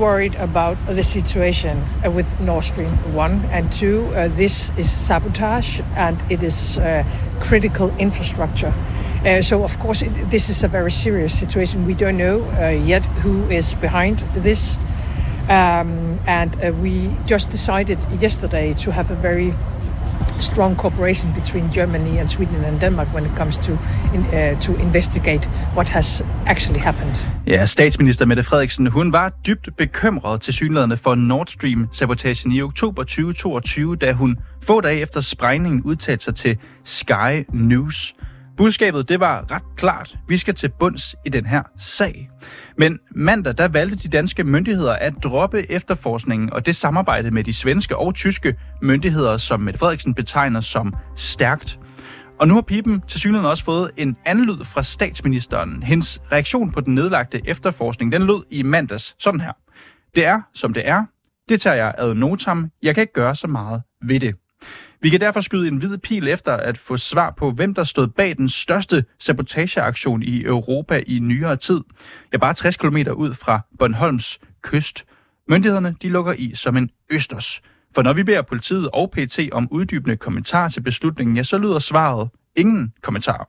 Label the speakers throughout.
Speaker 1: worried about the situation uh, with Nord Stream 1 and 2. Uh, this is sabotage and it is uh, critical infrastructure. Uh, so, of course, it, this is a very serious situation. We don't know uh, yet who is behind this. Um, and uh, we just decided yesterday to have a very strong cooperation between Germany and Sweden and Denmark when it comes to in, to investigate what has actually happened.
Speaker 2: Ja, statsminister Mette Frederiksen, hun var dybt bekymret til synlædende for Nord Stream-sabotagen i oktober 2022, da hun få dage efter sprængningen udtalte sig til Sky News. Budskabet det var ret klart. Vi skal til bunds i den her sag. Men mandag der valgte de danske myndigheder at droppe efterforskningen og det samarbejde med de svenske og tyske myndigheder, som Mette Frederiksen betegner som stærkt. Og nu har Pipen til synligheden også fået en anden lyd fra statsministeren. Hendes reaktion på den nedlagte efterforskning, den lød i mandags sådan her. Det er, som det er. Det tager jeg ad notam. Jeg kan ikke gøre så meget ved det. Vi kan derfor skyde en hvid pil efter at få svar på, hvem der stod bag den største sabotageaktion i Europa i nyere tid. Ja, bare 60 km ud fra Bornholms kyst. Myndighederne de lukker i som en østers. For når vi beder politiet og PT om uddybende kommentar til beslutningen, ja, så lyder svaret ingen kommentar.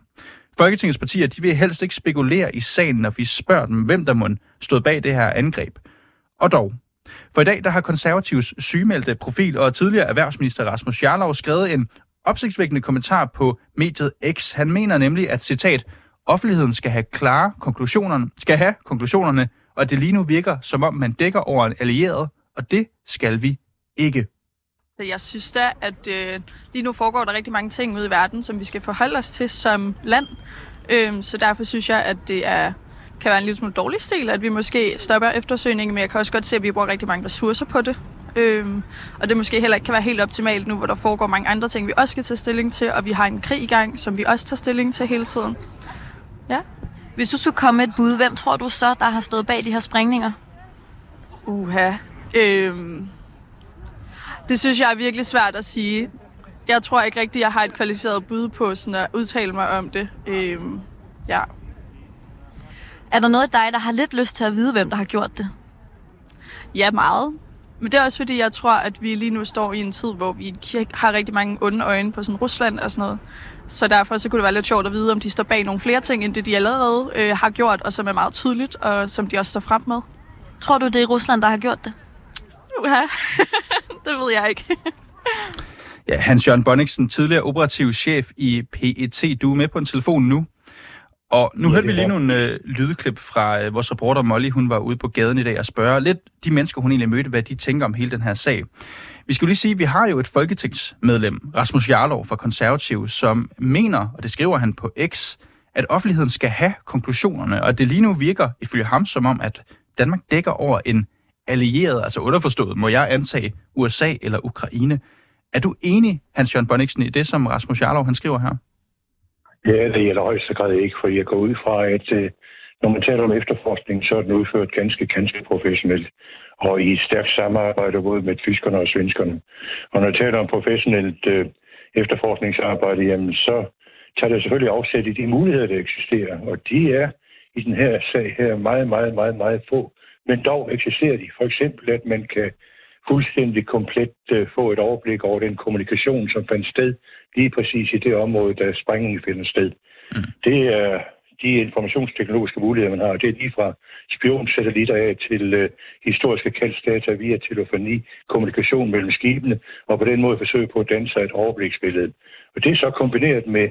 Speaker 2: Folketingets partier de vil helst ikke spekulere i sagen, når vi spørger dem, hvem der må stod bag det her angreb. Og dog, for i dag der har konservativs sygemeldte profil og tidligere erhvervsminister Rasmus Jarlov skrevet en opsigtsvækkende kommentar på mediet X. Han mener nemlig, at citat, offentligheden skal have klare konklusionerne, skal have konklusionerne, og at det lige nu virker, som om man dækker over en allieret, og det skal vi ikke.
Speaker 3: Jeg synes da, at øh, lige nu foregår der rigtig mange ting ude i verden, som vi skal forholde os til som land. Øhm, så derfor synes jeg, at det er kan være en lille smule dårlig stil, at vi måske stopper eftersøgningen, men jeg kan også godt se, at vi bruger rigtig mange ressourcer på det. Øhm, og det måske heller ikke kan være helt optimalt nu, hvor der foregår mange andre ting, vi også skal tage stilling til, og vi har en krig i gang, som vi også tager stilling til hele tiden. Ja.
Speaker 4: Hvis du skulle komme med et bud, hvem tror du så, der har stået bag de her sprængninger?
Speaker 3: Uha. Øhm, det synes jeg er virkelig svært at sige. Jeg tror ikke rigtigt, jeg har et kvalificeret bud på sådan at udtale mig om det. Øhm, ja.
Speaker 4: Er der noget af dig, der har lidt lyst til at vide, hvem der har gjort det?
Speaker 3: Ja, meget. Men det er også fordi, jeg tror, at vi lige nu står i en tid, hvor vi har rigtig mange onde øjne på sådan Rusland og sådan noget. Så derfor så kunne det være lidt sjovt at vide, om de står bag nogle flere ting, end det de allerede øh, har gjort, og som er meget tydeligt, og som de også står frem med.
Speaker 4: Tror du, det er Rusland, der har gjort det?
Speaker 3: Ja, det ved jeg ikke.
Speaker 2: ja, Hans Jørgen Bonniksen, tidligere operativ chef i PET. Du er med på en telefon nu. Og nu ja, hørte vi lige nogle øh, lydklip fra øh, vores reporter Molly. Hun var ude på gaden i dag og spørge lidt de mennesker, hun egentlig mødte, hvad de tænker om hele den her sag. Vi skal lige sige, at vi har jo et folketingsmedlem, Rasmus Jarlov fra Konservativ, som mener, og det skriver han på X, at offentligheden skal have konklusionerne, og det lige nu virker ifølge ham som om, at Danmark dækker over en allieret, altså underforstået, må jeg antage USA eller Ukraine. Er du enig, Hans Jørgen Bonniksen, i det, som Rasmus Jarlov han skriver her?
Speaker 5: Ja, det gælder højst grad ikke, for jeg går ud fra, at øh, når man taler om efterforskning, så er den udført ganske, ganske professionelt og i et stærkt samarbejde både med tyskerne og svenskerne. Og når jeg taler om professionelt øh, efterforskningsarbejde, jamen så tager det selvfølgelig afsæt i de muligheder, der eksisterer. Og de er i den her sag her meget, meget, meget, meget få. Men dog eksisterer de. For eksempel, at man kan fuldstændig komplet øh, få et overblik over den kommunikation, som fandt sted lige præcis i det område, der sprængningen finder sted. Mm. Det er de informationsteknologiske muligheder, man har. Det er lige fra spionsatellitter af til øh, historiske kaldsdata via telefoni, kommunikation mellem skibene, og på den måde forsøge på at danne sig et overbliksbillede. Og det er så kombineret med,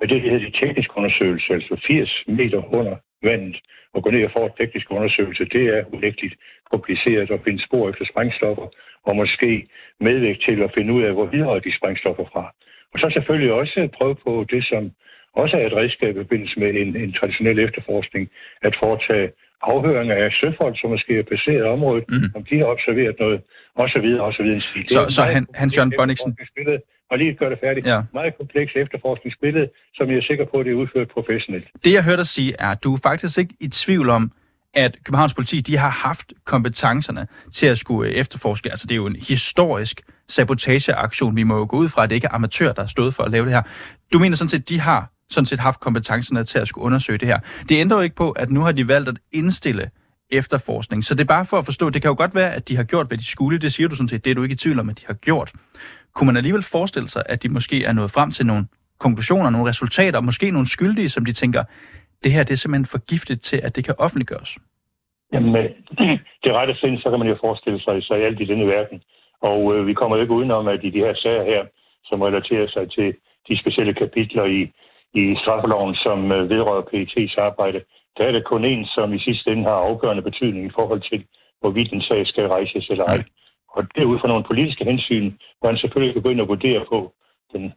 Speaker 5: med det, der hedder de tekniske undersøgelser, altså 80 meter under vandet, og gå ned og få en teknisk undersøgelse, det er unægteligt kompliceret at finde spor efter sprængstoffer, og måske medvirke til at finde ud af, hvor videre de sprængstoffer fra. Og så selvfølgelig også prøve på det, som også er et redskab i forbindelse med en, en traditionel efterforskning, at foretage afhøringer af søfolk, som måske er placeret i området, mm. om de har observeret noget, og så videre, og så videre.
Speaker 2: Så, så han, Hans John Bonniksen...
Speaker 5: Og lige gøre det færdigt. Ja. Meget kompleks efterforskningsbillede, som jeg er sikker på, at det er udført professionelt.
Speaker 2: Det, jeg hørte dig sige, er, at du er faktisk ikke i tvivl om, at Københavns politi de har haft kompetencerne til at skulle efterforske. Altså, det er jo en historisk sabotageaktion. Vi må jo gå ud fra, at det ikke er amatører, der har stået for at lave det her. Du mener sådan set, at de har sådan set haft kompetencerne til at skulle undersøge det her. Det ændrer jo ikke på, at nu har de valgt at indstille efterforskning. Så det er bare for at forstå, det kan jo godt være, at de har gjort, hvad de skulle. Det siger du sådan set, det er du ikke i tvivl om, at de har gjort. Kunne man alligevel forestille sig, at de måske er nået frem til nogle konklusioner, nogle resultater, måske nogle skyldige, som de tænker, det her det er simpelthen for giftigt til, at det kan offentliggøres?
Speaker 5: Jamen, det rette sind, så kan man jo forestille sig, så i alt i denne verden. Og øh, vi kommer jo ikke udenom, at i de her sager her, som relaterer sig til de specielle kapitler i, i straffeloven, som øh, vedrører PET's arbejde, der er det kun en, som i sidste ende har afgørende betydning i forhold til, hvorvidt en sag skal rejses eller ej. Og det ud fra nogle politiske hensyn, hvor han selvfølgelig kan gå ind og vurdere på den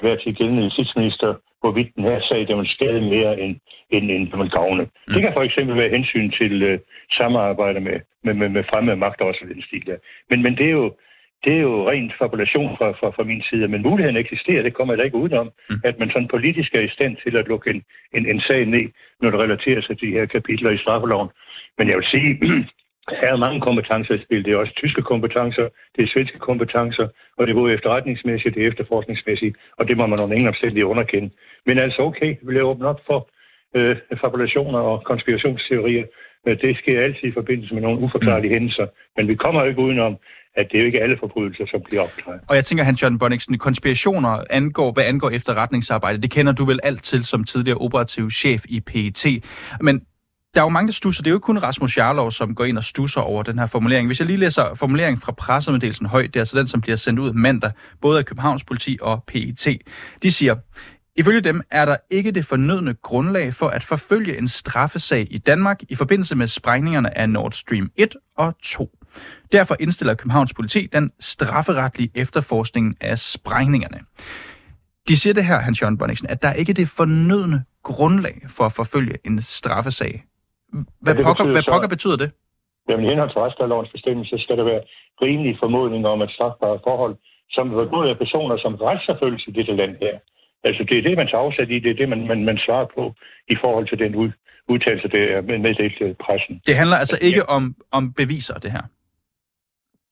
Speaker 5: hver til gældende justitsminister, hvorvidt den her sag, der vil skade mere end, end, end vil gavne. Mm. Det kan for eksempel være hensyn til uh, samarbejde med, med, med, med fremmede magter også den stil der. Men, men det er jo, det er jo rent fabulation fra, fra, fra min side, men muligheden eksisterer, det kommer jeg da ikke udenom, mm. at man sådan politisk er i stand til at lukke en, en, en sag ned, når det relaterer sig til de her kapitler i straffeloven. Men jeg vil sige, her er mange kompetencer i spil. Det er også tyske kompetencer, det er svenske kompetencer, og det er både efterretningsmæssigt, det er efterforskningsmæssigt, og det må man under ingen omstændighed underkende. Men altså okay, vi vil åbne op for øh, fabulationer og konspirationsteorier. Det sker altid i forbindelse med nogle uforklarlige mm. hændelser, men vi kommer jo ikke udenom, at det er jo ikke alle forbrydelser, som bliver opklaret.
Speaker 2: Og jeg tænker, Hans Jørgen Bonniksen, konspirationer angår, hvad angår efterretningsarbejde, det kender du vel alt til som tidligere operativ chef i PET. Men der er jo mange, der stusser. Det er jo ikke kun Rasmus Jarlov, som går ind og stusser over den her formulering. Hvis jeg lige læser formuleringen fra pressemeddelelsen højt, det er altså den, som bliver sendt ud mandag, både af Københavns politi og PET. De siger, Ifølge dem er der ikke det fornødne grundlag for at forfølge en straffesag i Danmark i forbindelse med sprængningerne af Nord Stream 1 og 2. Derfor indstiller Københavns politi den strafferetlige efterforskning af sprængningerne. De siger det her, Hans Jørgen Bonniksen, at der ikke er det fornødne grundlag for at forfølge en straffesag hvad, ja, pokker, hvad pokker betyder det?
Speaker 5: Jamen, i henhold til retslovens bestemmelse skal der være rimelig formodning om, at strafbare forhold, som er begået af personer, som retsforfølges i dette land her. Altså, det er det, man tager afsat i, det er det, man, man, man svarer på i forhold til den ud, udtalelse, der er meddelt til pressen.
Speaker 2: Det handler altså ikke ja. om, om beviser, det her?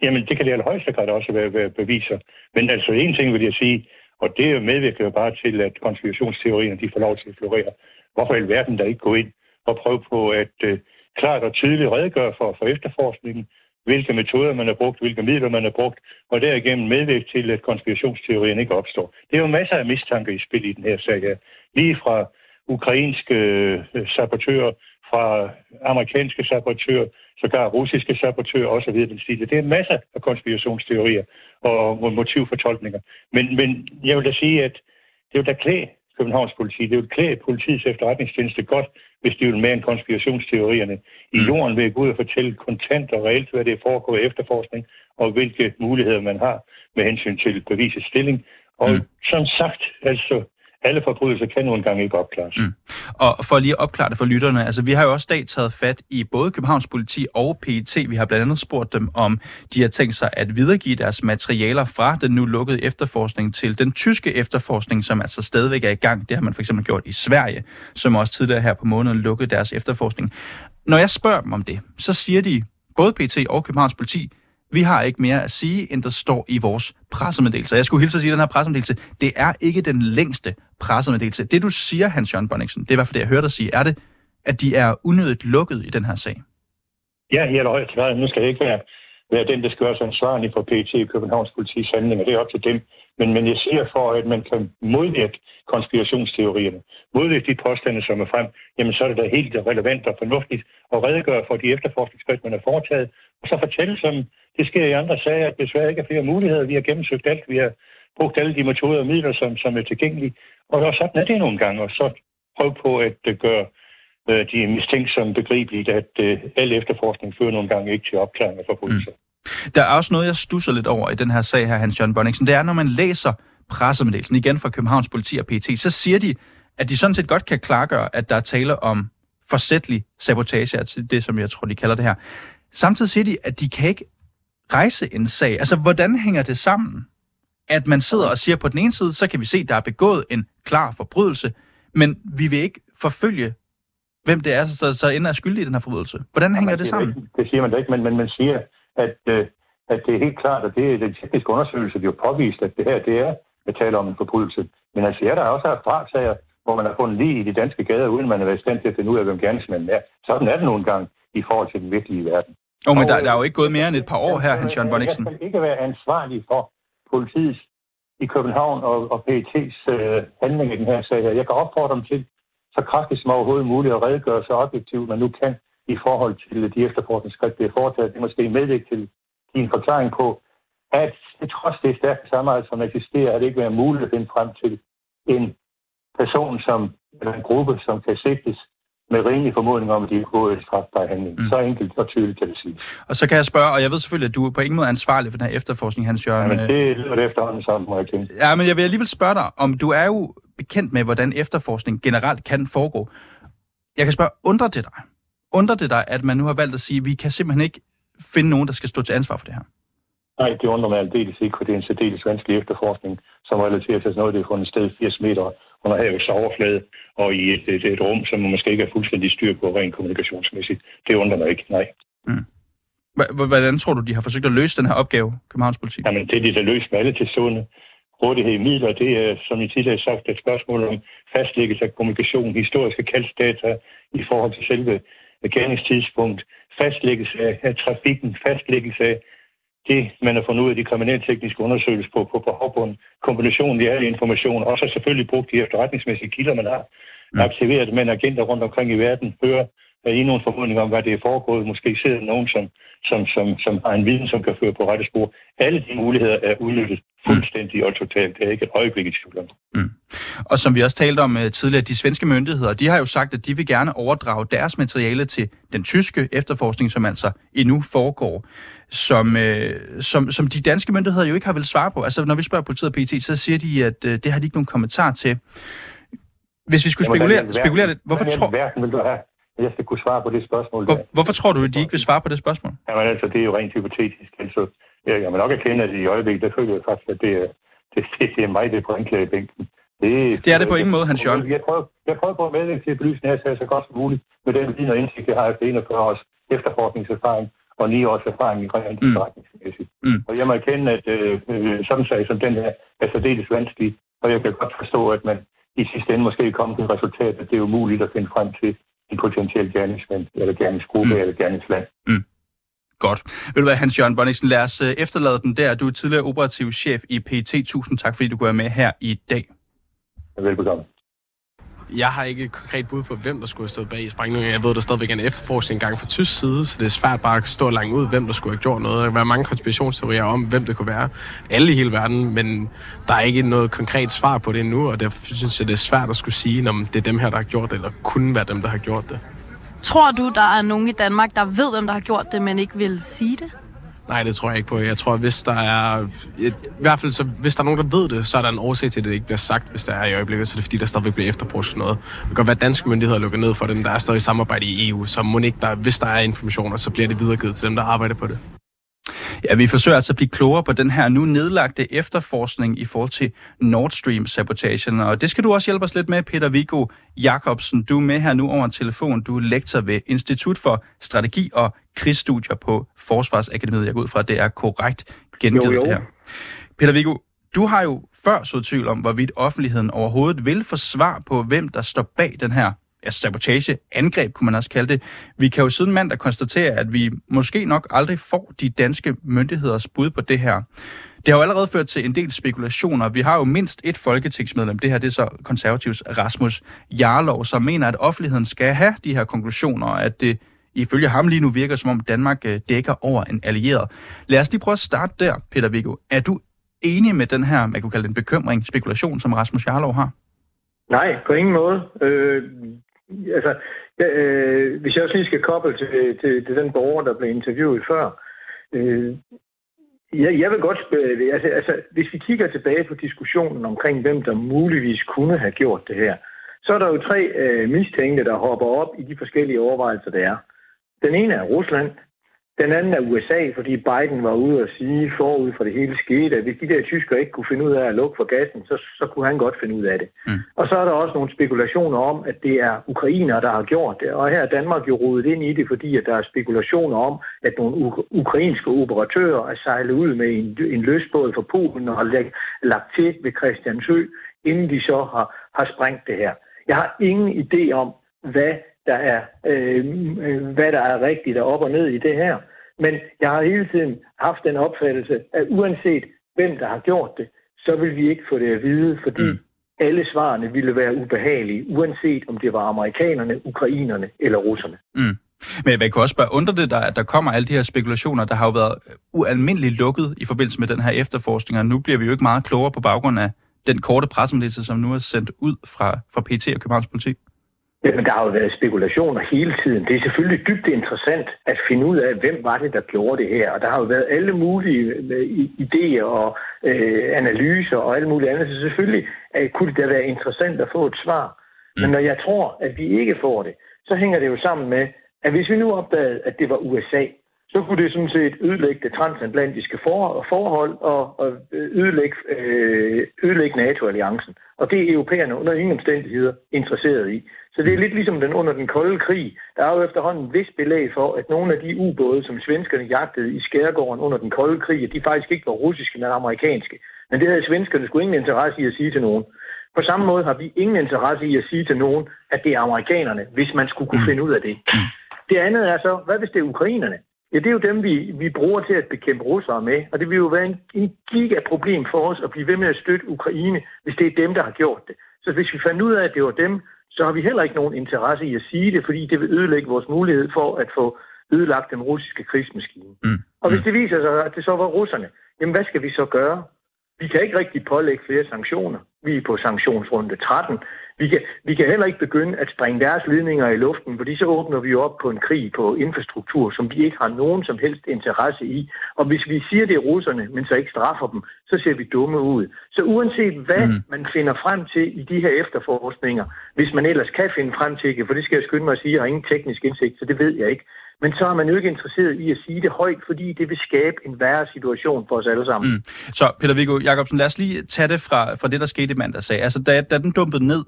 Speaker 5: Jamen, det kan det i allerhøjeste grad også være, være beviser. Men altså, en ting vil jeg sige, og det medvirker jo bare til, at konspirationsteorierne de får lov til at florere. Hvorfor i verden der ikke gå ind og prøve på at øh, klart og tydeligt redegøre for, for efterforskningen, hvilke metoder man har brugt, hvilke midler man har brugt, og derigennem medvirke til, at konspirationsteorien ikke opstår. Det er jo masser af mistanke i spil i den her sag Ja. Lige fra ukrainske øh, sabotører, fra amerikanske sabotører, sågar russiske sabotører osv. Den stil. Det er masser af konspirationsteorier og motivfortolkninger. Men, men jeg vil da sige, at det er jo da klæde Københavns politi. Det vil klæde politiets efterretningstjeneste godt, hvis de vil med en konspirationsteorierne i mm. jorden ved at gå ud og fortælle kontant og reelt, hvad det er foregår i efterforskning, og hvilke muligheder man har med hensyn til bevisets stilling. Og mm. som sagt, altså alle forbrydelser kan nu engang ikke opklares. Mm.
Speaker 2: Og for lige at opklare det for lytterne, altså vi har jo også dag taget fat i både Københavns politi og PET. Vi har blandt andet spurgt dem, om de har tænkt sig at videregive deres materialer fra den nu lukkede efterforskning til den tyske efterforskning, som altså stadigvæk er i gang. Det har man for eksempel gjort i Sverige, som også tidligere her på måneden lukkede deres efterforskning. Når jeg spørger dem om det, så siger de, både PET og Københavns politi, vi har ikke mere at sige, end der står i vores pressemeddelelse. Jeg skulle hilse at sige, at den her pressemeddelelse, det er ikke den længste pressemeddelelse. Det du siger, Hans Jørgen Bonningsen, det er i hvert fald det, jeg hørte dig sige, er det, at de er unødigt lukket i den her sag?
Speaker 5: Ja, helt allerhøjeste grad. Nu skal det ikke være, være den, der skal være så ansvarlig for PT i Københavns politis handlinger. Det er op til dem. Men, men jeg siger for, at man kan modvirke konspirationsteorierne, modvirke de påstande, som er frem, jamen så er det da helt relevant og fornuftigt at redegøre for de efterforskningsskridt, man har foretaget, og så fortælle, som det sker i andre sager, at desværre ikke er flere muligheder. Vi har gennemsøgt alt, vi har brugt alle de metoder og midler, som, som er tilgængelige. Og sådan er det nogle gange, og så prøve på at øh, gøre uh, de mistænksomme som begribeligt, at øh, al efterforskning fører nogle gange ikke til opklaring af forbrydelser. Mm.
Speaker 2: Der er også noget, jeg stusser lidt over i den her sag her, Hans Jørgen Bonningsen. Det er, når man læser pressemeddelelsen igen fra Københavns Politi og PT, så siger de, at de sådan set godt kan klargøre, at der er tale om forsætlig sabotage, altså det, som jeg tror, de kalder det her. Samtidig siger de, at de kan ikke rejse en sag. Altså, hvordan hænger det sammen? At man sidder og siger, på den ene side, så kan vi se, der er begået en klar forbrydelse, men vi vil ikke forfølge, hvem det er, der så ender skyldig i den her forbrydelse. Hvordan hænger det sammen?
Speaker 5: Det, det siger man da ikke, men, men man siger, at, øh, at det er helt klart, at det er den tekniske undersøgelse, der jo påvist, at det her det er at tale om en forbrydelse. Men altså, ja, der er også haft drabsager, hvor man har fundet lige i de danske gader, uden man har været i stand til at finde ud af, hvem gerningsmanden er. Sådan er det nogle gange. i forhold til den virkelige verden.
Speaker 2: Oh, men der, der er jo ikke gået mere end et par år her, Hans Jørgen Bonniksen.
Speaker 5: Jeg skal ikke være ansvarlig for politiets i København og, og PET's øh, handling i den her sag. Jeg kan opfordre dem til så kraftigt som overhovedet muligt at redegøre så objektivt, man nu kan i forhold til de efterforskningsskridt, der er foretaget. Det måske medvirke til din forklaring på, at trods det stærke samarbejde, som eksisterer, er det ikke været muligt at finde frem til en person, som, eller en gruppe, som kan sigtes med rimelig formodning om, at de er gået et strafbar handling. Mm. Så enkelt og tydeligt kan det sige.
Speaker 2: Og så kan jeg spørge, og jeg ved selvfølgelig, at du er på ingen måde ansvarlig for den her efterforskning, Hans Jørgen.
Speaker 5: Ja, men det lyder det efterhånden sådan, må jeg tænke.
Speaker 2: Ja, men jeg vil alligevel spørge dig, om du er jo bekendt med, hvordan efterforskning generelt kan foregå. Jeg kan spørge, undrer det dig? Undrer det dig, at man nu har valgt at sige, at vi kan simpelthen ikke finde nogen, der skal stå til ansvar for det her?
Speaker 5: Nej, det undrer mig aldeles ikke, for det er en særdeles vanskelig efterforskning, som relaterer til noget, det er fundet sted 80 meter under havets overflade, og i et, et, et rum, som man måske ikke er fuldstændig styr på rent kommunikationsmæssigt. Det undrer mig ikke, nej. Mm.
Speaker 2: Hvordan tror du, de har forsøgt at løse den her opgave, Københavns politi?
Speaker 5: Jamen, det er de, der løst med alle til sunde rådighed i midler. Det er, som I tidligere har sagt, et spørgsmål om fastlæggelse af kommunikation, historiske kaldsdata i forhold til selve gerningstidspunkt, fastlæggelse af, af trafikken, fastlæggelse af det, man har fundet ud af de kriminaltekniske undersøgelser på, på, på havbunden, kombinationen af alle informationer, og så selvfølgelig brugt de efterretningsmæssige kilder, man har mm. aktiveret, men agenter rundt omkring i verden hører er I nogen formodning om, hvad det er foregået. Måske sidder nogen, som, som, som, som har en viden, som kan føre på rette spor. Alle de muligheder er udnyttet fuldstændig og totalt. Det er ikke et øjeblik i tvivl om. Mm.
Speaker 2: Og som vi også talte om uh, tidligere, de svenske myndigheder, de har jo sagt, at de vil gerne overdrage deres materiale til den tyske efterforskning, som altså endnu foregår, som, uh, som, som de danske myndigheder jo ikke har vel svare på. Altså når vi spørger politiet og PT, så siger de, at uh, det har de ikke nogen kommentar til. Hvis vi skulle Jamen, spekulere, spekulere lidt, hvorfor tror...
Speaker 5: Verden vil du have? jeg skal kunne svare på det spørgsmål.
Speaker 2: Hvor, hvorfor tror du, at de ikke vil svare på det spørgsmål?
Speaker 5: Jamen altså, det er jo rent hypotetisk. Altså, jeg, jeg må nok erkende, at i øjeblikket, der føler jeg faktisk, at det er, det, det, det er mig, det er på anklagebænken.
Speaker 2: Det, det er det på ingen måde, Hans Jørgen.
Speaker 5: Jeg prøver, jeg prøver på at medvirke til at belyse den her sag så godt som muligt med den viden og indsigt, jeg har efter 41 års efterforskningserfaring og 9 års erfaring i rent mm. mm. Og jeg må erkende, at øh, øh, sådan sag som den her er særdeles vanskelig, og jeg kan godt forstå, at man i sidste ende måske kommer til et resultat, at det er umuligt at finde frem til en potentiel gerningsmand, eller gerningsgruppe, mm. eller gerningsland. Mm.
Speaker 2: Godt. Vil du være, Hans Jørgen Bonniksen, lad os øh, efterlade den der. Du er tidligere operativ chef i PT. Tusind tak, fordi du går med her i dag.
Speaker 5: Velbekomme.
Speaker 6: Jeg har ikke et konkret bud på, hvem der skulle have stået bag sprængningen. Jeg ved, der stadigvæk er en efterforskning gang fra tysk side, så det er svært bare at stå langt ud, hvem der skulle have gjort noget. Der kan være mange konspirationsteorier om, hvem det kunne være. Alle i hele verden, men der er ikke noget konkret svar på det endnu, og derfor synes jeg, det er svært at skulle sige, om det er dem her, der har gjort det, eller kunne være dem, der har gjort det.
Speaker 4: Tror du, der er nogen i Danmark, der ved, hvem der har gjort det, men ikke vil sige det?
Speaker 6: Nej, det tror jeg ikke på. Jeg tror, hvis der er... Et, I hvert fald, så, hvis der er nogen, der ved det, så er der en årsag til, at det ikke bliver sagt, hvis der er i øjeblikket. Så det fordi, der stadigvæk bliver efterforsket noget. Det kan godt være, at danske myndigheder lukker ned for dem. Der er stadig samarbejde i EU, så må ikke der, hvis der er informationer, så bliver det videregivet til dem, der arbejder på det.
Speaker 2: Ja, vi forsøger altså at blive klogere på den her nu nedlagte efterforskning i forhold til Nord Stream-sabotagen. Og det skal du også hjælpe os lidt med, Peter Viggo Jacobsen. Du er med her nu over en telefon. Du er lektor ved Institut for Strategi og Krigsstudier på Forsvarsakademiet. Jeg går ud fra, at det er korrekt gengivet jo, jo. her. Peter Viggo, du har jo før så tvivl om, hvorvidt offentligheden overhovedet vil få svar på, hvem der står bag den her altså sabotage, angreb kunne man også kalde det. Vi kan jo siden mandag konstatere, at vi måske nok aldrig får de danske myndigheders bud på det her. Det har jo allerede ført til en del spekulationer. Vi har jo mindst et folketingsmedlem, det her det er så konservativs Rasmus Jarlov, som mener, at offentligheden skal have de her konklusioner, at det ifølge ham lige nu virker, som om Danmark øh, dækker over en allieret. Lad os lige prøve at starte der, Peter Viggo. Er du enig med den her, man kunne kalde det en bekymring, spekulation, som Rasmus Jarlov har?
Speaker 7: Nej, på ingen måde. Øh, altså, øh, hvis jeg også lige skal koble til, til, til den borger, der blev interviewet før. Øh, jeg, jeg vil godt spørge, øh, altså, altså, hvis vi kigger tilbage på diskussionen omkring, hvem der muligvis kunne have gjort det her, så er der jo tre øh, mistænkte, der hopper op i de forskellige overvejelser, der er. Den ene er Rusland, den anden er USA, fordi Biden var ude og sige forud for det hele skete, at hvis de der tyskere ikke kunne finde ud af at lukke for gassen, så, så kunne han godt finde ud af det. Mm. Og så er der også nogle spekulationer om, at det er ukrainer, der har gjort det. Og her er Danmark jo rodet ind i det, fordi at der er spekulationer om, at nogle uk- ukrainske operatører er sejlet ud med en, en løsbåd fra Polen og har lagt, lagt til ved Christiansø, inden de så har, har sprængt det her. Jeg har ingen idé om, hvad der er, øh, hvad der er rigtigt og op og ned i det her. Men jeg har hele tiden haft den opfattelse, at uanset hvem der har gjort det, så vil vi ikke få det at vide, fordi mm. alle svarene ville være ubehagelige, uanset om det var amerikanerne, ukrainerne eller russerne.
Speaker 2: Mm. Men jeg kan også bare undre det, der, at der kommer alle de her spekulationer, der har jo været ualmindeligt lukket i forbindelse med den her efterforskning, og nu bliver vi jo ikke meget klogere på baggrund af den korte pressemeddelelse, som nu er sendt ud fra, fra PT og Københavns Politi.
Speaker 7: Jamen, der har jo været spekulationer hele tiden. Det er selvfølgelig dybt interessant at finde ud af, hvem var det, der gjorde det her. Og der har jo været alle mulige øh, idéer og øh, analyser og alt muligt andet. Så selvfølgelig øh, kunne det da være interessant at få et svar. Mm. Men når jeg tror, at vi ikke får det, så hænger det jo sammen med, at hvis vi nu opdagede, at det var USA, så kunne det sådan set ødelægge det transatlantiske for, forhold og, og ødelægge, øh, ødelægge NATO-alliancen. Og det er europæerne under ingen omstændigheder interesseret i. Så det er lidt ligesom den under den kolde krig. Der er jo efterhånden vis belæg for, at nogle af de ubåde, som svenskerne jagtede i skærgården under den kolde krig, de faktisk ikke var russiske, men amerikanske. Men det havde svenskerne sgu ingen interesse i at sige til nogen. På samme måde har vi ingen interesse i at sige til nogen, at det er amerikanerne, hvis man skulle kunne mm. finde ud af det. Det andet er så, hvad hvis det er ukrainerne? Ja, det er jo dem, vi, vi bruger til at bekæmpe russere med, og det vil jo være en, en gigaproblem for os at blive ved med at støtte Ukraine, hvis det er dem, der har gjort det. Så hvis vi fandt ud af, at det var dem, så har vi heller ikke nogen interesse i at sige det, fordi det vil ødelægge vores mulighed for at få ødelagt den russiske krigsmaskine. Mm. Og hvis mm. det viser sig, at det så var russerne, jamen hvad skal vi så gøre? Vi kan ikke rigtig pålægge flere sanktioner. Vi er på sanktionsrunde 13. Vi kan, vi kan heller ikke begynde at springe deres ledninger i luften, fordi så åbner vi op på en krig på infrastruktur, som vi ikke har nogen som helst interesse i. Og hvis vi siger, det er russerne, men så ikke straffer dem, så ser vi dumme ud. Så uanset hvad mm. man finder frem til i de her efterforskninger, hvis man ellers kan finde frem til det, for det skal jeg skynde mig at sige, jeg har ingen teknisk indsigt, så det ved jeg ikke. Men så er man jo ikke interesseret i at sige det højt, fordi det vil skabe en værre situation for os alle sammen. Mm.
Speaker 2: Så Peter Viggo Jacobsen, lad os lige tage det fra, fra det, der skete i mandag sag. Altså, da, da den dumpede ned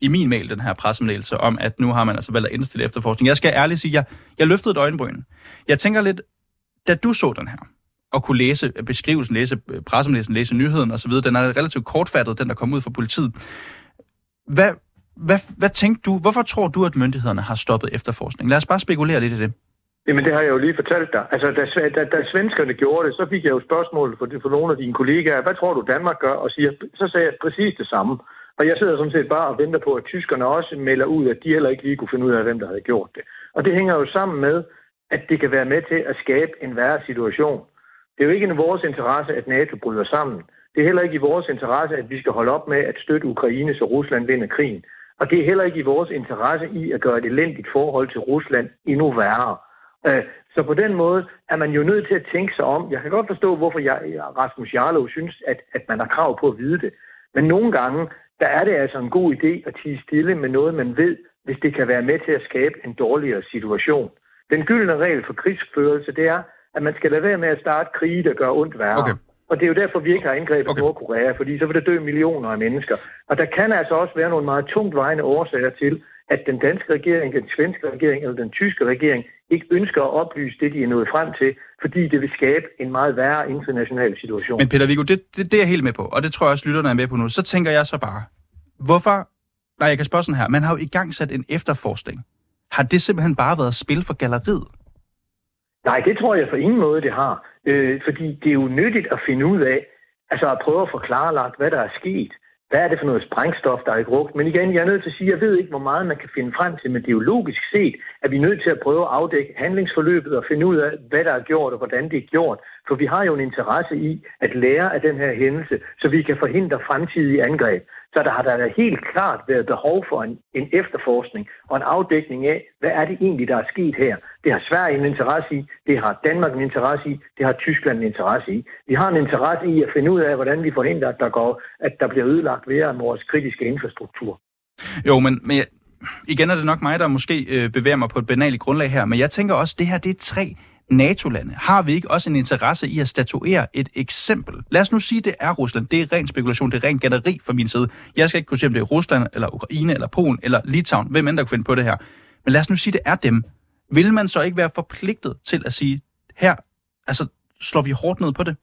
Speaker 2: i min mail, den her pressemeddelelse om, at nu har man altså valgt at indstille efterforskning. Jeg skal ærligt sige, jeg, jeg løftede et øjenbryn. Jeg tænker lidt, da du så den her, og kunne læse beskrivelsen, læse øh, pressemeddelelsen, læse nyheden osv., den er relativt kortfattet, den der kom ud fra politiet. Hvad, hvad, hvad tænkte du, hvorfor tror du, at myndighederne har stoppet efterforskning? Lad os bare spekulere lidt i det.
Speaker 7: Jamen, det har jeg jo lige fortalt dig. Altså, da, da, da svenskerne gjorde det, så fik jeg jo spørgsmål for, for nogle af dine kollegaer. Hvad tror du, Danmark gør? Og siger, så sagde jeg præcis det samme. Og jeg sidder sådan set bare og venter på, at tyskerne også melder ud, at de heller ikke lige kunne finde ud af, hvem der havde gjort det. Og det hænger jo sammen med, at det kan være med til at skabe en værre situation. Det er jo ikke i vores interesse, at NATO bryder sammen. Det er heller ikke i vores interesse, at vi skal holde op med at støtte Ukraine, så Rusland vinder krigen. Og det er heller ikke i vores interesse i at gøre et elendigt forhold til Rusland endnu værre. Øh, så på den måde er man jo nødt til at tænke sig om. Jeg kan godt forstå, hvorfor jeg, Rasmus Jarlov synes, at, at man har krav på at vide det. Men nogle gange, der er det altså en god idé at tige stille med noget, man ved, hvis det kan være med til at skabe en dårligere situation. Den gyldne regel for krigsførelse, det er, at man skal lade være med at starte krige, der gør ondt værre. Okay. Og det er jo derfor, vi ikke har angrebet okay. Nordkorea, fordi så vil der dø millioner af mennesker. Og der kan altså også være nogle meget tungt vejende årsager til, at den danske regering, den svenske regering eller den tyske regering ikke ønsker at oplyse det, de er nået frem til, fordi det vil skabe en meget værre international situation.
Speaker 2: Men Peter Viggo, det, det, det er jeg helt med på, og det tror jeg også, lytterne er med på nu. Så tænker jeg så bare, hvorfor... Nej, jeg kan spørge sådan her. Man har jo i gang sat en efterforskning. Har det simpelthen bare været spil for galleriet?
Speaker 7: Nej, det tror jeg for ingen måde, det har. Øh, fordi det er jo nyttigt at finde ud af, altså at prøve at forklare lagt, hvad der er sket. Hvad er det for noget sprængstof, der er i brugt? Men igen, jeg er nødt til at sige, jeg ved ikke, hvor meget man kan finde frem til, men det er jo logisk set, at vi er nødt til at prøve at afdække handlingsforløbet og finde ud af, hvad der er gjort og hvordan det er gjort. For vi har jo en interesse i at lære af den her hændelse, så vi kan forhindre fremtidige angreb. Så der har der helt klart været behov for en, en efterforskning og en afdækning af, hvad er det egentlig, der er sket her. Det har Sverige en interesse i, det har Danmark en interesse i, det har Tyskland en interesse i. Vi har en interesse i at finde ud af, hvordan vi forhindrer, at der, går, at der bliver ødelagt mere af vores kritiske infrastruktur.
Speaker 2: Jo, men, men igen er det nok mig, der måske øh, bevæger mig på et banalt grundlag her, men jeg tænker også, at det her det er tre NATO-lande, har vi ikke også en interesse i at statuere et eksempel? Lad os nu sige, det er Rusland. Det er ren spekulation, det er ren gætteri fra min side. Jeg skal ikke kunne sige, om det er Rusland, eller Ukraine, eller Polen, eller Litauen, hvem end der kunne finde på det her. Men lad os nu sige, det er dem. Vil man så ikke være forpligtet til at sige, her, altså slår vi hårdt ned på det?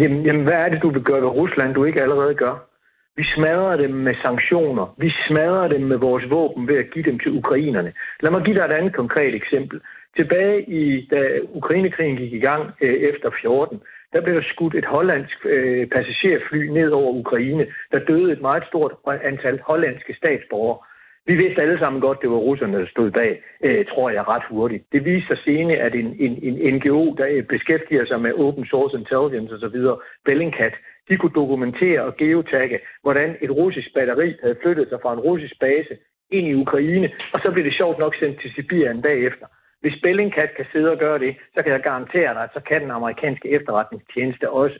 Speaker 7: Jamen, jamen hvad er det, du vil gøre ved Rusland, du ikke allerede gør? Vi smadrer dem med sanktioner. Vi smadrer dem med vores våben ved at give dem til ukrainerne. Lad mig give dig et andet konkret eksempel. Tilbage i, da Ukrainekrigen gik i gang øh, efter 14, der blev der skudt et hollandsk øh, passagerfly ned over Ukraine. Der døde et meget stort antal hollandske statsborgere. Vi vidste alle sammen godt, det var russerne, der stod bag, øh, tror jeg, ret hurtigt. Det viste sig senere, at en, en, en NGO, der øh, beskæftiger sig med open source intelligence osv., Bellingcat, de kunne dokumentere og geotagge, hvordan et russisk batteri havde flyttet sig fra en russisk base ind i Ukraine, og så blev det sjovt nok sendt til Sibirien bagefter. Hvis Bellingcat kan sidde og gøre det, så kan jeg garantere dig, at så kan den amerikanske efterretningstjeneste også.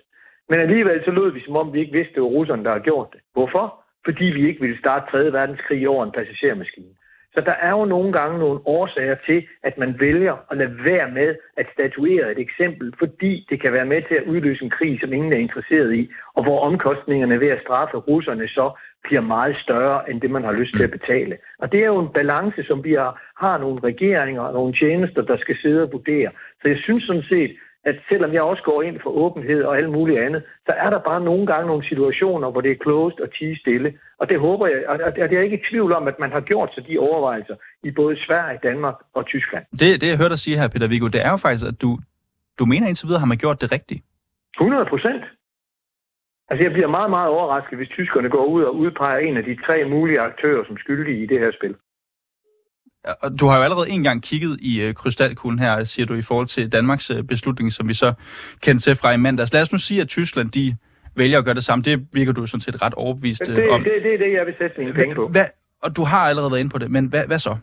Speaker 7: Men alligevel så lød vi, som om vi ikke vidste, det var russerne, der har gjort det. Hvorfor? Fordi vi ikke ville starte 3. verdenskrig over en passagermaskine. Så der er jo nogle gange nogle årsager til, at man vælger at lade være med at statuere et eksempel, fordi det kan være med til at udløse en krig, som ingen er interesseret i, og hvor omkostningerne ved at straffe russerne så bliver meget større, end det man har lyst til at betale. Og det er jo en balance, som vi har, har nogle regeringer og nogle tjenester, der skal sidde og vurdere. Så jeg synes sådan set, at selvom jeg også går ind for åbenhed og alt muligt andet, så er der bare nogle gange nogle situationer, hvor det er closed og tige stille. Og det håber jeg, og det er ikke i tvivl om, at man har gjort sig de overvejelser i både Sverige, Danmark og Tyskland.
Speaker 2: Det, det jeg hørte dig sige her, Peter Viggo, det er jo faktisk, at du, du mener indtil videre, har man gjort det rigtigt.
Speaker 7: 100 procent. Altså jeg bliver meget, meget overrasket, hvis tyskerne går ud og udpeger en af de tre mulige aktører som skyldige i det her spil.
Speaker 2: Du har jo allerede en gang kigget i øh, krystalkuglen her, siger du, i forhold til Danmarks øh, beslutning, som vi så kendte til fra i mandags. Lad os nu sige, at Tyskland de vælger at gøre det samme. Det virker du sådan set ret overbevist
Speaker 7: det,
Speaker 2: øh, om.
Speaker 7: Det, det er det, jeg vil sætte mine penge på.
Speaker 2: Hvad, og du har allerede været inde på det, men hvad, hvad så?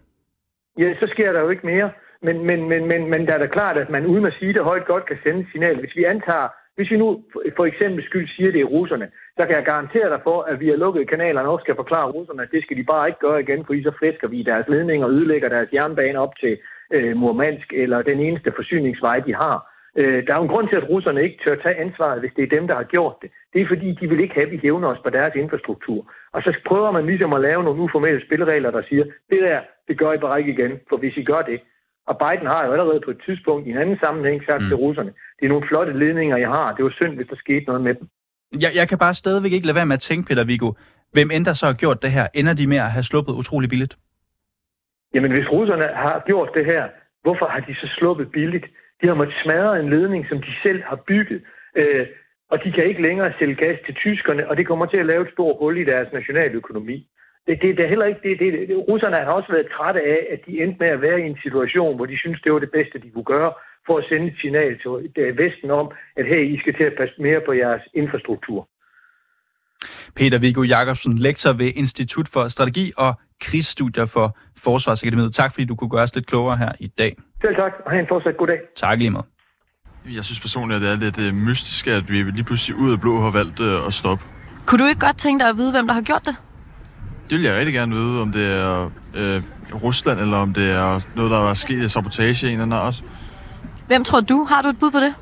Speaker 7: Ja, så sker der jo ikke mere. Men, men, men, men, men der er da klart, at man uden at sige det højt godt kan sende et signal. Hvis vi antager, hvis vi nu for eksempel skyld siger, det er russerne, så kan jeg garantere dig for, at vi har lukket kanalerne og skal forklare russerne, at det skal de bare ikke gøre igen, fordi så flæsker vi deres ledninger og ødelægger deres jernbane op til øh, Murmansk, eller den eneste forsyningsvej, de har. Øh, der er jo en grund til, at russerne ikke tør tage ansvaret, hvis det er dem, der har gjort det. Det er fordi, de vil ikke have, at vi hævner os på deres infrastruktur. Og så prøver man ligesom at lave nogle uformelle spilleregler, der siger, det der, det gør I bare ikke igen, for hvis I gør det, og Biden har jo allerede på et tidspunkt i en anden sammenhæng sagt mm. til russerne, det er nogle flotte ledninger, jeg har. Det var synd, hvis der skete noget med dem.
Speaker 2: Jeg, jeg kan bare stadigvæk ikke lade være med at tænke, Peter Viggo, hvem end der så har gjort det her, ender de med at have sluppet utrolig billigt?
Speaker 7: Jamen, hvis russerne har gjort det her, hvorfor har de så sluppet billigt? De har måttet smadre en ledning, som de selv har bygget, øh, og de kan ikke længere sælge gas til tyskerne, og det kommer til at lave et stort hul i deres nationaløkonomi. Det, det, det er heller ikke det, det, det. Russerne har også været trætte af, at de endte med at være i en situation, hvor de synes, det var det bedste, de kunne gøre, for at sende et signal til Vesten om, at hey, I skal til at passe mere på jeres infrastruktur.
Speaker 2: Peter Viggo Jacobsen, lektor ved Institut for Strategi og Krigsstudier for Forsvarsakademiet. Tak fordi du kunne gøre os lidt klogere her i dag.
Speaker 7: Selv tak, og have en fortsat god dag.
Speaker 2: Tak lige meget.
Speaker 8: Jeg synes personligt, at det er lidt øh, mystisk, at vi lige pludselig ud af blå har valgt øh, at stoppe.
Speaker 4: Kunne du ikke godt tænke dig at vide, hvem der har gjort det?
Speaker 8: Det vil jeg rigtig gerne vide, om det er øh, Rusland, eller om det er noget, der er sket i sabotage i en eller anden.
Speaker 4: Hvem tror du? Har du et bud på det?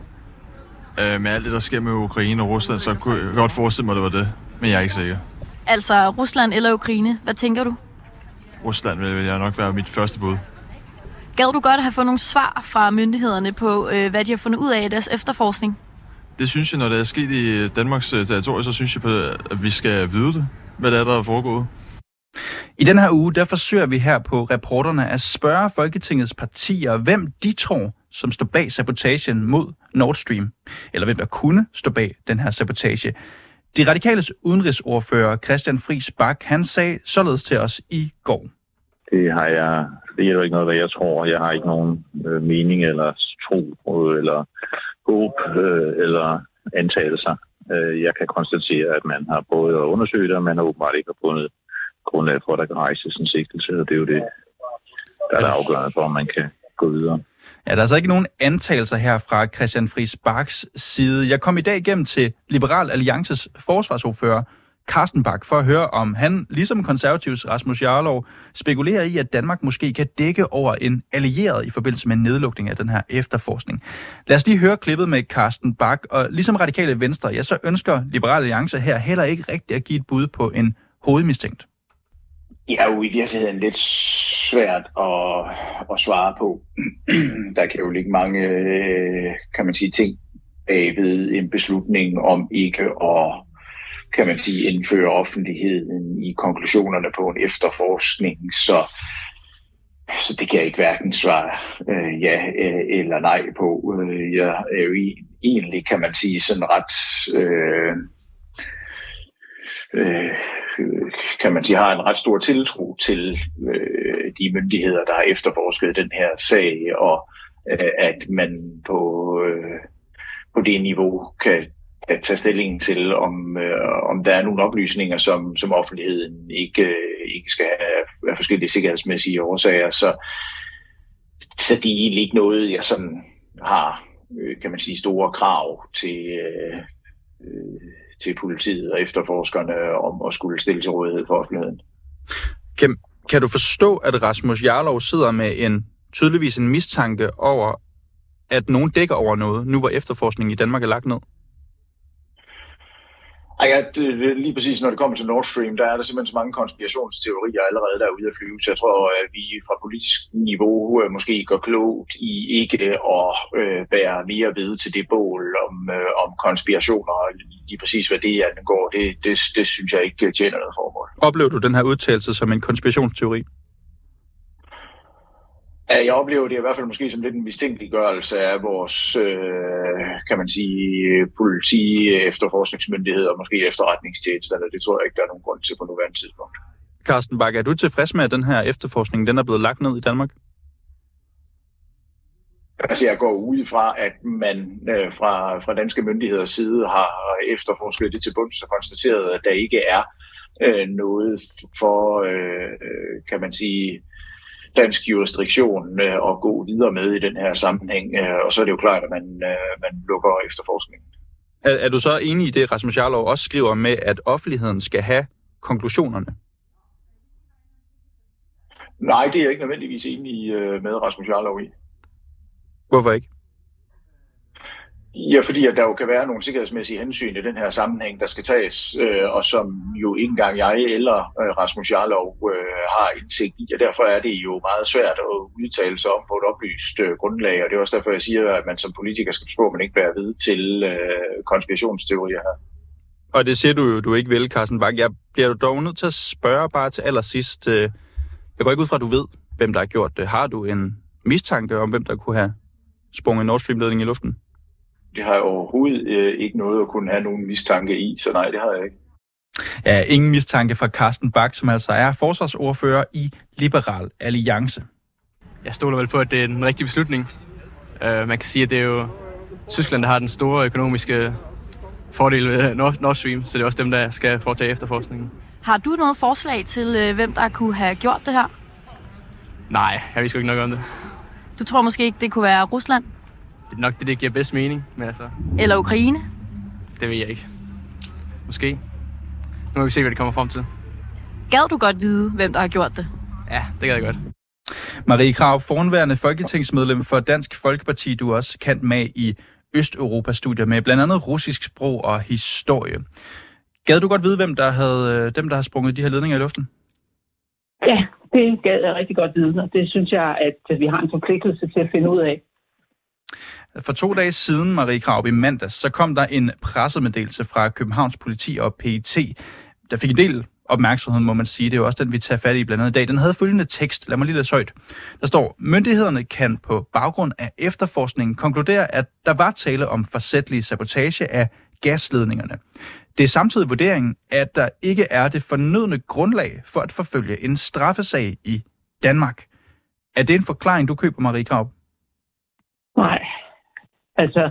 Speaker 8: Øh, med alt det, der sker med Ukraine og Rusland, så kunne jeg godt forestille mig, at det var det. Men jeg er ikke sikker.
Speaker 4: Altså Rusland eller Ukraine. Hvad tænker du?
Speaker 8: Rusland vil jeg nok være mit første bud.
Speaker 4: Gad du godt have fået nogle svar fra myndighederne på, øh, hvad de har fundet ud af i deres efterforskning?
Speaker 8: Det synes jeg, når det er sket i Danmarks øh, territorie, så synes jeg, at vi skal vide det, hvad det er, der er foregået.
Speaker 2: I den her uge, der forsøger vi her på reporterne at spørge Folketingets partier, hvem de tror, som står bag sabotagen mod Nord Stream, eller hvem der kunne stå bag den her sabotage. De radikales udenrigsordfører Christian Friis Bak, han sagde således til os i går.
Speaker 9: Det har jeg, det er jo ikke noget, hvad jeg tror. Jeg har ikke nogen øh, mening eller tro øh, eller håb øh, eller antagelser. Øh, jeg kan konstatere, at man har både undersøgt det, og man har åbenbart ikke fundet grundlag for, at der kan rejses en sigtelse, og det er jo det, der er det afgørende for, om man kan gå videre.
Speaker 2: Ja, der er altså ikke nogen antagelser her fra Christian Friis Baks side. Jeg kom i dag igennem til Liberal Alliances forsvarsordfører, Carsten Bak, for at høre, om han, ligesom konservativs Rasmus Jarlov, spekulerer i, at Danmark måske kan dække over en allieret i forbindelse med nedlukning af den her efterforskning. Lad os lige høre klippet med Carsten Bak, og ligesom radikale venstre, ja, så ønsker Liberal Alliance her heller ikke rigtigt at give et bud på en hovedmistænkt.
Speaker 10: Det er jo i virkeligheden lidt svært at, at svare på. Der kan jo ligge mange, øh, kan man sige, ting ved en beslutning om ikke at kan man sige, indføre offentligheden i konklusionerne på en efterforskning, så så det kan jeg ikke hverken svare øh, ja øh, eller nej på. Øh, jeg er jo egentlig, kan man sige, sådan ret... Øh, øh, Øh, kan man sige, har en ret stor tiltro til øh, de myndigheder, der har efterforsket den her sag, og øh, at man på, øh, på det niveau kan at tage stilling til, om, øh, om der er nogle oplysninger, som, som offentligheden ikke, øh, ikke skal have af forskellige sikkerhedsmæssige årsager. Så, så det er egentlig ikke noget, jeg sådan har, øh, kan man sige, store krav til, øh, øh, til politiet og efterforskerne om at skulle stille til rådighed for offentligheden.
Speaker 2: Kan, kan du forstå, at Rasmus Jarlov sidder med en tydeligvis en mistanke over, at nogen dækker over noget, nu hvor efterforskningen i Danmark er lagt ned?
Speaker 10: Ej, ja, det, lige præcis når det kommer til Nord Stream, der er der simpelthen så mange konspirationsteorier allerede derude at flyve, så jeg tror, at vi fra politisk niveau øh, måske går klogt i ikke at øh, bære mere ved til det bål om, øh, om konspirationer, og lige præcis hvad det går, det, det, det synes jeg ikke tjener noget formål.
Speaker 2: Oplever du den her udtalelse som en konspirationsteori?
Speaker 10: Ja, jeg oplever det i hvert fald måske som lidt en mistænkeliggørelse af vores, øh, kan man sige, politi, efterforskningsmyndighed og måske efterretningstjenester. Det tror jeg ikke, der er nogen grund til på nuværende tidspunkt.
Speaker 2: Carsten Bakke, er du tilfreds med, at den her efterforskning den er blevet lagt ned i Danmark?
Speaker 10: Altså, jeg går ud fra, at man øh, fra, fra danske myndigheders side har efterforsket det til bunds og konstateret, at der ikke er øh, noget for, øh, kan man sige, dansk jurisdiktion øh, at gå videre med i den her sammenhæng. Øh, og så er det jo klart, at man, øh, man lukker efterforskningen.
Speaker 2: Er, er du så enig i det, Rasmus Jarlov også skriver med, at offentligheden skal have konklusionerne?
Speaker 10: Nej, det er jeg ikke nødvendigvis enig øh, med Rasmus Jarlov i.
Speaker 2: Hvorfor ikke?
Speaker 10: Ja, fordi at der jo kan være nogle sikkerhedsmæssige hensyn i den her sammenhæng, der skal tages, øh, og som jo ikke engang jeg eller øh, Rasmus Jarlov øh, har indsigt i, og derfor er det jo meget svært at udtale sig om på et oplyst øh, grundlag, og det er også derfor, jeg siger, at man som politiker skal spørge, at man ikke bærer ved til øh, konspirationsteorier her.
Speaker 2: Og det siger du jo, du ikke vil, Carsten Bak. Jeg bliver du dog nødt til at spørge bare til allersidst. Øh, jeg går ikke ud fra, at du ved, hvem der har gjort det. Har du en mistanke om, hvem der kunne have sprunget Nord Stream-ledningen i luften?
Speaker 10: Det har jeg overhovedet øh, ikke noget at kunne have nogen mistanke i, så nej, det har jeg ikke.
Speaker 2: Ja, ingen mistanke fra Carsten Bak, som altså er forsvarsordfører i Liberal Alliance.
Speaker 11: Jeg stoler vel på, at det er den rigtige beslutning. Uh, man kan sige, at det er jo Tyskland, der har den store økonomiske fordel ved Nord, Nord Stream, så det er også dem, der skal foretage efterforskningen.
Speaker 4: Har du noget forslag til, øh, hvem der kunne have gjort det her?
Speaker 11: Nej, jeg ved sgu ikke nok om det.
Speaker 4: Du tror måske ikke, det kunne være Rusland?
Speaker 11: Det er nok det, det giver bedst mening. Men altså,
Speaker 4: Eller Ukraine?
Speaker 11: det ved jeg ikke. Måske. Nu må vi se, hvad det kommer frem til.
Speaker 4: Gad du godt vide, hvem der har gjort det?
Speaker 11: Ja, det gad jeg godt.
Speaker 2: Marie Krav, fornværende folketingsmedlem for Dansk Folkeparti, du er også kendt med i Østeuropa-studier med blandt andet russisk sprog og historie. Gad du godt vide, hvem der, havde, dem, der har sprunget de her ledninger i luften?
Speaker 12: Ja, det gad jeg rigtig godt vide, og det synes jeg, at vi har en forpligtelse til at finde ud af.
Speaker 2: For to dage siden, Marie Krav, i mandags, så kom der en pressemeddelelse fra Københavns politi og PET, der fik en del opmærksomhed, må man sige. Det er jo også den, vi tager fat i blandt andet i dag. Den havde følgende tekst. Lad mig lige læse højt. Der står, myndighederne kan på baggrund af efterforskningen konkludere, at der var tale om forsætlig sabotage af gasledningerne. Det er samtidig vurderingen, at der ikke er det fornødne grundlag for at forfølge en straffesag i Danmark. Er det en forklaring, du køber, Marie Krav?
Speaker 12: Nej. Altså,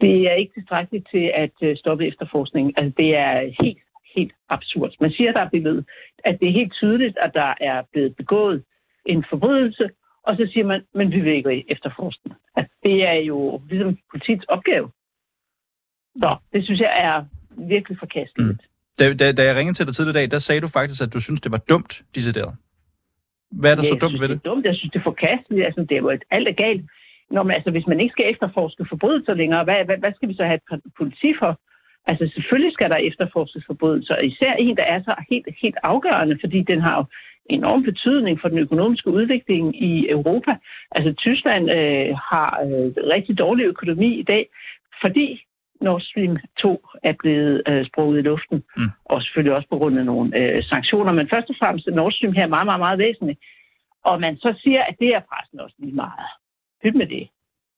Speaker 12: det er ikke tilstrækkeligt til at øh, stoppe efterforskningen. Altså, det er helt, helt absurd. Man siger, der er blevet, at det er helt tydeligt, at der er blevet begået en forbrydelse, og så siger man, men vi vil ikke efterforske Altså, det er jo ligesom politiets opgave. Så det synes jeg er virkelig forkasteligt. Mm.
Speaker 2: Da, da, da jeg ringede til dig tidligere i dag, der sagde du faktisk, at du synes, det var dumt, decideret. Hvad er der ja, så dumt
Speaker 12: synes,
Speaker 2: ved det?
Speaker 12: det er dumt. Jeg synes, det er forkasteligt. Altså, det er jo et, alt er galt. Nå, men altså, hvis man ikke skal efterforske forbrydelser længere, hvad, hvad, hvad skal vi så have et politi for? Altså, selvfølgelig skal der efterforskes forbrydelser, især en, der er så helt, helt afgørende, fordi den har jo enorm betydning for den økonomiske udvikling i Europa. Altså, Tyskland øh, har øh, rigtig dårlig økonomi i dag, fordi Nord Stream 2 er blevet øh, sprunget i luften, mm. og selvfølgelig også på grund af nogle øh, sanktioner, men først og fremmest Nord Stream her er meget, meget, meget væsentligt. Og man så siger, at det er pressen også lige meget. Pyt med det.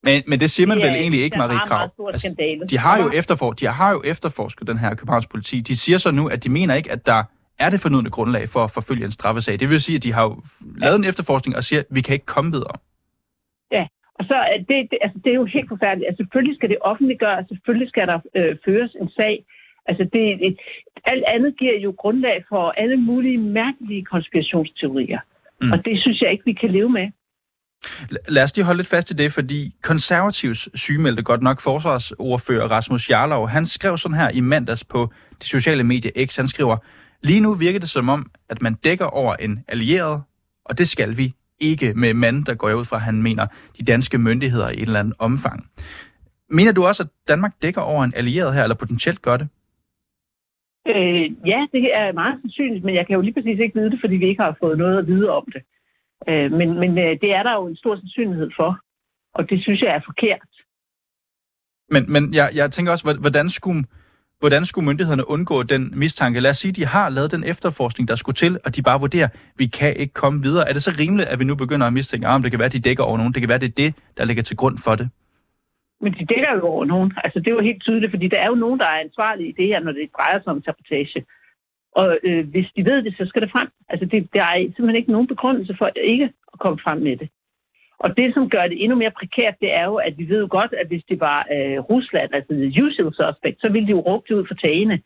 Speaker 2: Men, men det siger man
Speaker 12: Det er-
Speaker 2: vel egentlig ikke, Marie Krav?
Speaker 12: skandale.
Speaker 2: de, har jo efterfor, de har jo efterforsket den her Københavns politi. De siger så nu, at de mener ikke, at der er det fornødne grundlag for at forfølge en straffesag. Det vil sige, at de har jo lavet en efterforskning og siger, at vi kan ikke komme videre.
Speaker 12: Ja, og så er det, det, altså, det er jo helt forfærdeligt. Altså, selvfølgelig skal det offentliggøres, selvfølgelig skal der øh, føres en sag. Altså, det, det, alt andet giver jo grundlag for alle mulige mærkelige konspirationsteorier.
Speaker 2: Mm.
Speaker 12: Og det synes jeg ikke, vi kan leve med.
Speaker 2: Lad os lige holde lidt fast i det, fordi konservativs sygemeldte godt nok forsvarsordfører Rasmus Jarlov, han skrev sådan her i mandags på de sociale medier X, han skriver, lige nu virker det som om, at man dækker over en allieret, og det skal vi ikke med mand, der går jeg ud fra, han mener de danske myndigheder i et eller andet omfang. Mener du også, at Danmark dækker over en allieret her, eller potentielt gør det?
Speaker 12: Øh, ja, det er meget sandsynligt, men jeg kan jo lige præcis ikke vide det, fordi vi ikke har fået noget at vide om det. Øh, men men øh, det er der jo en stor sandsynlighed for, og det synes jeg er forkert.
Speaker 2: Men, men jeg, jeg tænker også, hvordan skulle, hvordan skulle myndighederne undgå den mistanke? Lad os sige, at de har lavet den efterforskning, der skulle til, og de bare vurderer, vi kan ikke komme videre. Er det så rimeligt, at vi nu begynder at mistænke, at det kan være, at de dækker over nogen? Det kan være, det er det, der ligger til grund for det.
Speaker 12: Men de dækker jo over nogen. Altså, det er jo helt tydeligt, fordi der er jo nogen, der er ansvarlige i det her, når det drejer sig om sabotage. Og øh, hvis de ved det, så skal det frem. Altså, det, der er simpelthen ikke nogen begrundelse for ikke at komme frem med det. Og det, som gør det endnu mere prekært, det er jo, at vi ved jo godt, at hvis det var øh, Rusland, altså the usual suspect, så ville de jo råbe det ud for tagene.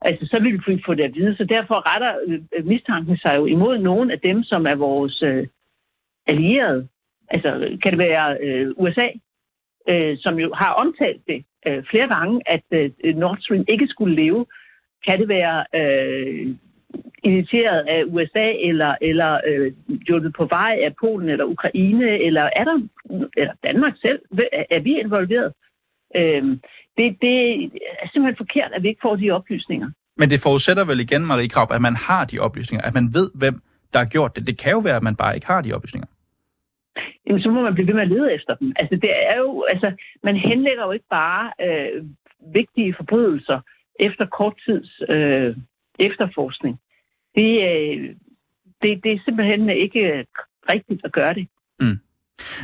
Speaker 12: Altså, så ville vi få det at vide. Så derfor retter øh, mistanken sig jo imod nogen af dem, som er vores øh, allierede. Altså, kan det være øh, USA, øh, som jo har omtalt det øh, flere gange, at øh, Nord Stream ikke skulle leve. Kan det være øh, initieret af USA, eller, eller øh, hjulpet på vej af Polen eller Ukraine, eller er der eller Danmark selv? Er, vi involveret? Øh, det, det er simpelthen forkert, at vi ikke får de oplysninger.
Speaker 2: Men det forudsætter vel igen, Marie Krab, at man har de oplysninger, at man ved, hvem der har gjort det. Det kan jo være, at man bare ikke har de oplysninger.
Speaker 12: Jamen, så må man blive ved med at lede efter dem. Altså, det er jo, altså, man henlægger jo ikke bare øh, vigtige forbrydelser efter kort tids øh, efterforskning. Det, øh, det, det er simpelthen ikke rigtigt at gøre det.
Speaker 2: Mm.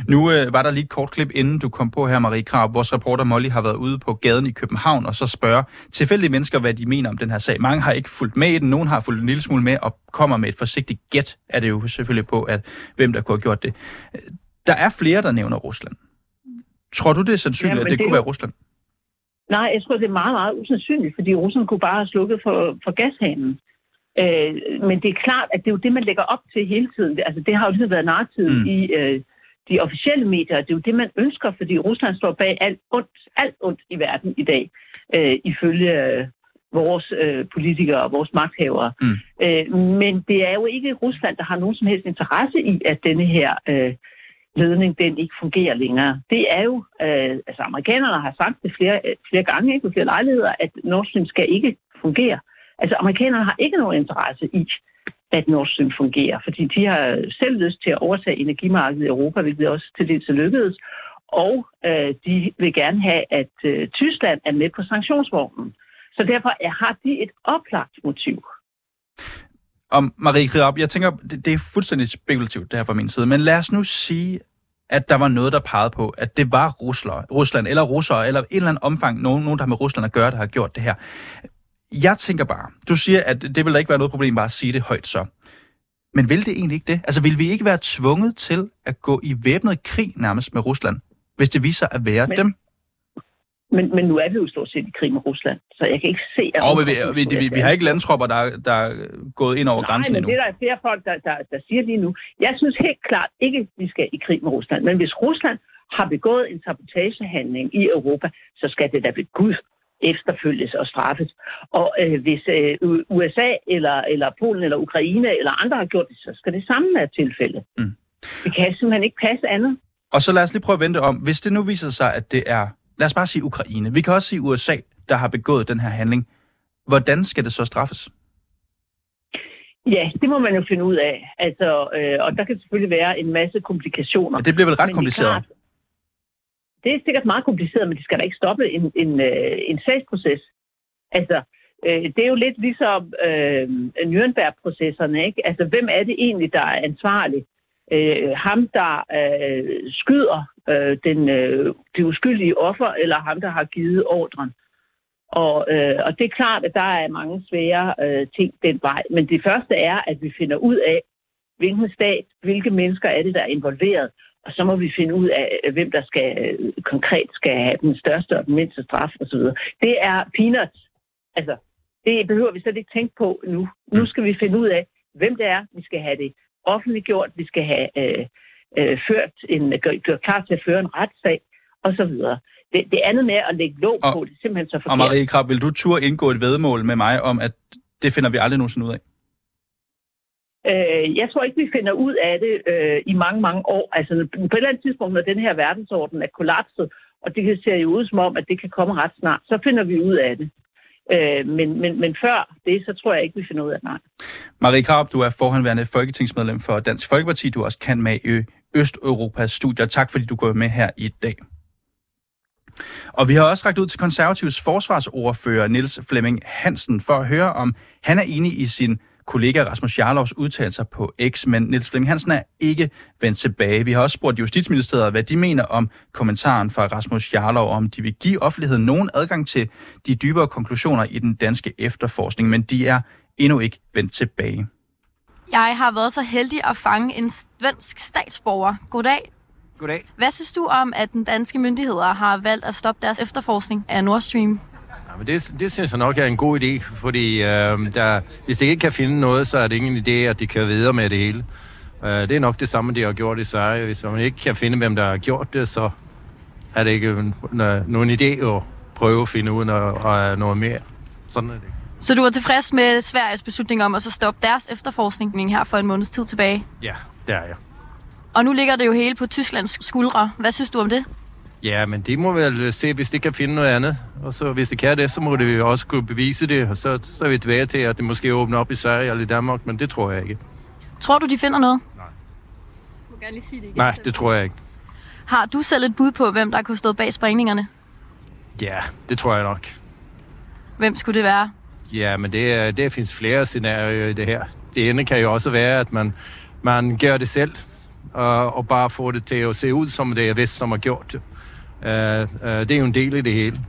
Speaker 2: Nu øh, var der lige et kort klip, inden du kom på her, Marie Krab. Vores reporter Molly har været ude på gaden i København og så spørger tilfældige mennesker, hvad de mener om den her sag. Mange har ikke fulgt med i den, nogen har fulgt en lille smule med og kommer med et forsigtigt gæt, er det jo selvfølgelig på, at hvem der kunne have gjort det. Der er flere, der nævner Rusland. Tror du, det er sandsynligt,
Speaker 12: Jamen,
Speaker 2: at det,
Speaker 12: det
Speaker 2: kunne
Speaker 12: er
Speaker 2: være Rusland?
Speaker 12: Nej, jeg tror, det er meget, meget usandsynligt, fordi Rusland kunne bare have slukket for, for gashanen. Øh, men det er klart, at det er jo det, man lægger op til hele tiden. Altså, det har jo ligesom været narrativet mm. i øh, de officielle medier. Det er jo det, man ønsker, fordi Rusland står bag alt ondt, alt ondt i verden i dag, øh, ifølge øh, vores øh, politikere og vores magthavere.
Speaker 2: Mm.
Speaker 12: Øh, men det er jo ikke Rusland, der har nogen som helst interesse i, at denne her øh, ledning, den ikke fungerer længere. Det er jo, øh, altså amerikanerne har sagt det flere, øh, flere gange, ikke, på flere lejligheder, at Nord Stream skal ikke fungere. Altså amerikanerne har ikke nogen interesse i, at Nord Stream fungerer, fordi de har selv lyst til at overtage energimarkedet i Europa, hvilket også til dels er lykkedes, og øh, de vil gerne have, at øh, Tyskland er med på sanktionsvognen. Så derfor er, har de et oplagt motiv.
Speaker 2: Om Marie Kriab, jeg tænker, det, det er fuldstændig spekulativt, det her fra min side, men lad os nu sige, at der var noget, der pegede på, at det var Rusland, Rusland eller russere, eller en eller anden omfang, nogen, nogen der har med Rusland at gøre, der har gjort det her. Jeg tænker bare, du siger, at det vil da ikke være noget problem bare at sige det højt så. Men vil det egentlig ikke det? Altså vil vi ikke være tvunget til at gå i væbnet krig nærmest med Rusland, hvis det viser at være
Speaker 12: Men-
Speaker 2: dem?
Speaker 12: Men, men nu er vi jo stort set i krig med Rusland, så jeg kan ikke se... at
Speaker 2: Og vi, vi, vi, vi har ikke landtropper, der, der er gået ind over
Speaker 12: Nej,
Speaker 2: grænsen
Speaker 12: men
Speaker 2: endnu.
Speaker 12: det er der flere folk, der, der, der siger lige nu. Jeg synes helt klart ikke, at vi skal i krig med Rusland. Men hvis Rusland har begået en sabotagehandling i Europa, så skal det da ved Gud efterfølges og straffes. Og øh, hvis øh, USA eller, eller Polen eller Ukraine eller andre har gjort det, så skal det samme være tilfældet.
Speaker 2: Mm.
Speaker 12: Det kan simpelthen ikke passe andet.
Speaker 2: Og så lad os lige prøve at vente om, hvis det nu viser sig, at det er, lad os bare sige Ukraine. Vi kan også sige USA, der har begået den her handling. Hvordan skal det så straffes?
Speaker 12: Ja, det må man jo finde ud af. Altså, øh, og der kan selvfølgelig være en masse komplikationer.
Speaker 2: Ja, det bliver vel ret
Speaker 12: Men er
Speaker 2: kompliceret.
Speaker 12: klart, det er sikkert meget kompliceret, men det skal da ikke stoppe en, en, øh, en sagsproces. Altså, øh, det er jo lidt ligesom øh, Nürnberg-processerne, ikke? Altså, hvem er det egentlig, der er ansvarlig? Øh, ham, der øh, skyder øh, den, øh, det uskyldige offer, eller ham, der har givet ordren? Og, øh, og det er klart, at der er mange svære øh, ting den vej. Men det første er, at vi finder ud af, hvilken stat, hvilke mennesker er det, der er involveret. Og så må vi finde ud af, øh, hvem der skal øh, konkret skal have den største og den mindste straf osv. Det er peanuts. Altså, det behøver vi slet ikke tænke på nu. Nu mm. skal vi finde ud af, hvem det er. Vi skal have det offentliggjort. Vi skal have øh, øh, ført en, gjort klar til at føre en retssag osv. Det, det andet med at lægge låg på, det er simpelthen så forkert.
Speaker 2: Og Marie Krab, vil du turde indgå et vedmål med mig om, at det finder vi aldrig nogensinde ud af?
Speaker 12: Øh, jeg tror ikke, vi finder ud af det øh, i mange, mange år. Altså på et eller andet tidspunkt, når den her verdensorden er kollapset, og det kan se jo ud som om, at det kan komme ret snart, så finder vi ud af det. Øh, men, men, men før det, så tror jeg ikke, vi finder ud af det, nej.
Speaker 2: Marie Krab, du er forhåndværende folketingsmedlem for Dansk Folkeparti. Du er også kan med i Østeuropas studier. Tak fordi du går med her i dag. Og vi har også rækket ud til konservativs forsvarsordfører Niels Flemming Hansen for at høre, om han er enig i sin kollega Rasmus Jarlovs udtalelser på X, men Niels Flemming Hansen er ikke vendt tilbage. Vi har også spurgt Justitsministeriet, hvad de mener om kommentaren fra Rasmus Jarlov, om de vil give offentligheden nogen adgang til de dybere konklusioner i den danske efterforskning, men de er endnu ikke vendt tilbage.
Speaker 4: Jeg har været så heldig at fange en svensk statsborger. Goddag.
Speaker 13: Goddag.
Speaker 4: Hvad synes du om, at den danske myndigheder har valgt at stoppe deres efterforskning af Nord Stream?
Speaker 13: Ja, men det, det synes jeg nok er en god idé, fordi øh, der, hvis de ikke kan finde noget, så er det ingen idé, at de kan videre med det hele. Øh, det er nok det samme, de har gjort i Sverige. Hvis man ikke kan finde, hvem der har gjort det, så er det ikke nogen idé at prøve at finde ud af noget mere. Sådan er det.
Speaker 4: Så du var tilfreds med Sveriges beslutning om at så stoppe deres efterforskning her for en måneds tid tilbage?
Speaker 13: Ja, det er jeg.
Speaker 4: Og nu ligger det jo hele på Tysklands skuldre. Hvad synes du om det?
Speaker 13: Ja, men det må vel se, hvis det kan finde noget andet. Og så hvis det kan det, så må det også kunne bevise det. Og så, så er vi tilbage til, at det måske åbner op i Sverige eller i Danmark, men det tror jeg ikke.
Speaker 4: Tror du, de finder noget?
Speaker 13: Nej.
Speaker 4: Du må gerne lige sige det igen.
Speaker 13: Nej, det tror jeg ikke.
Speaker 4: Har du selv et bud på, hvem der kunne stå bag sprængningerne?
Speaker 13: Ja, det tror jeg nok.
Speaker 4: Hvem skulle det være?
Speaker 13: Ja, men det, det findes flere scenarier i det her. Det ene kan jo også være, at man, man gør det selv, og, og bare får det til at se ud, som det er vist, som har gjort det. Øh, øh, det er jo en del i det hele.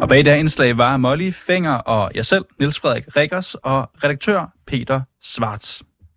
Speaker 2: Og bag det indslag var Molly Fenger og jeg selv, Niels Frederik Rikkers, og redaktør Peter Svarts.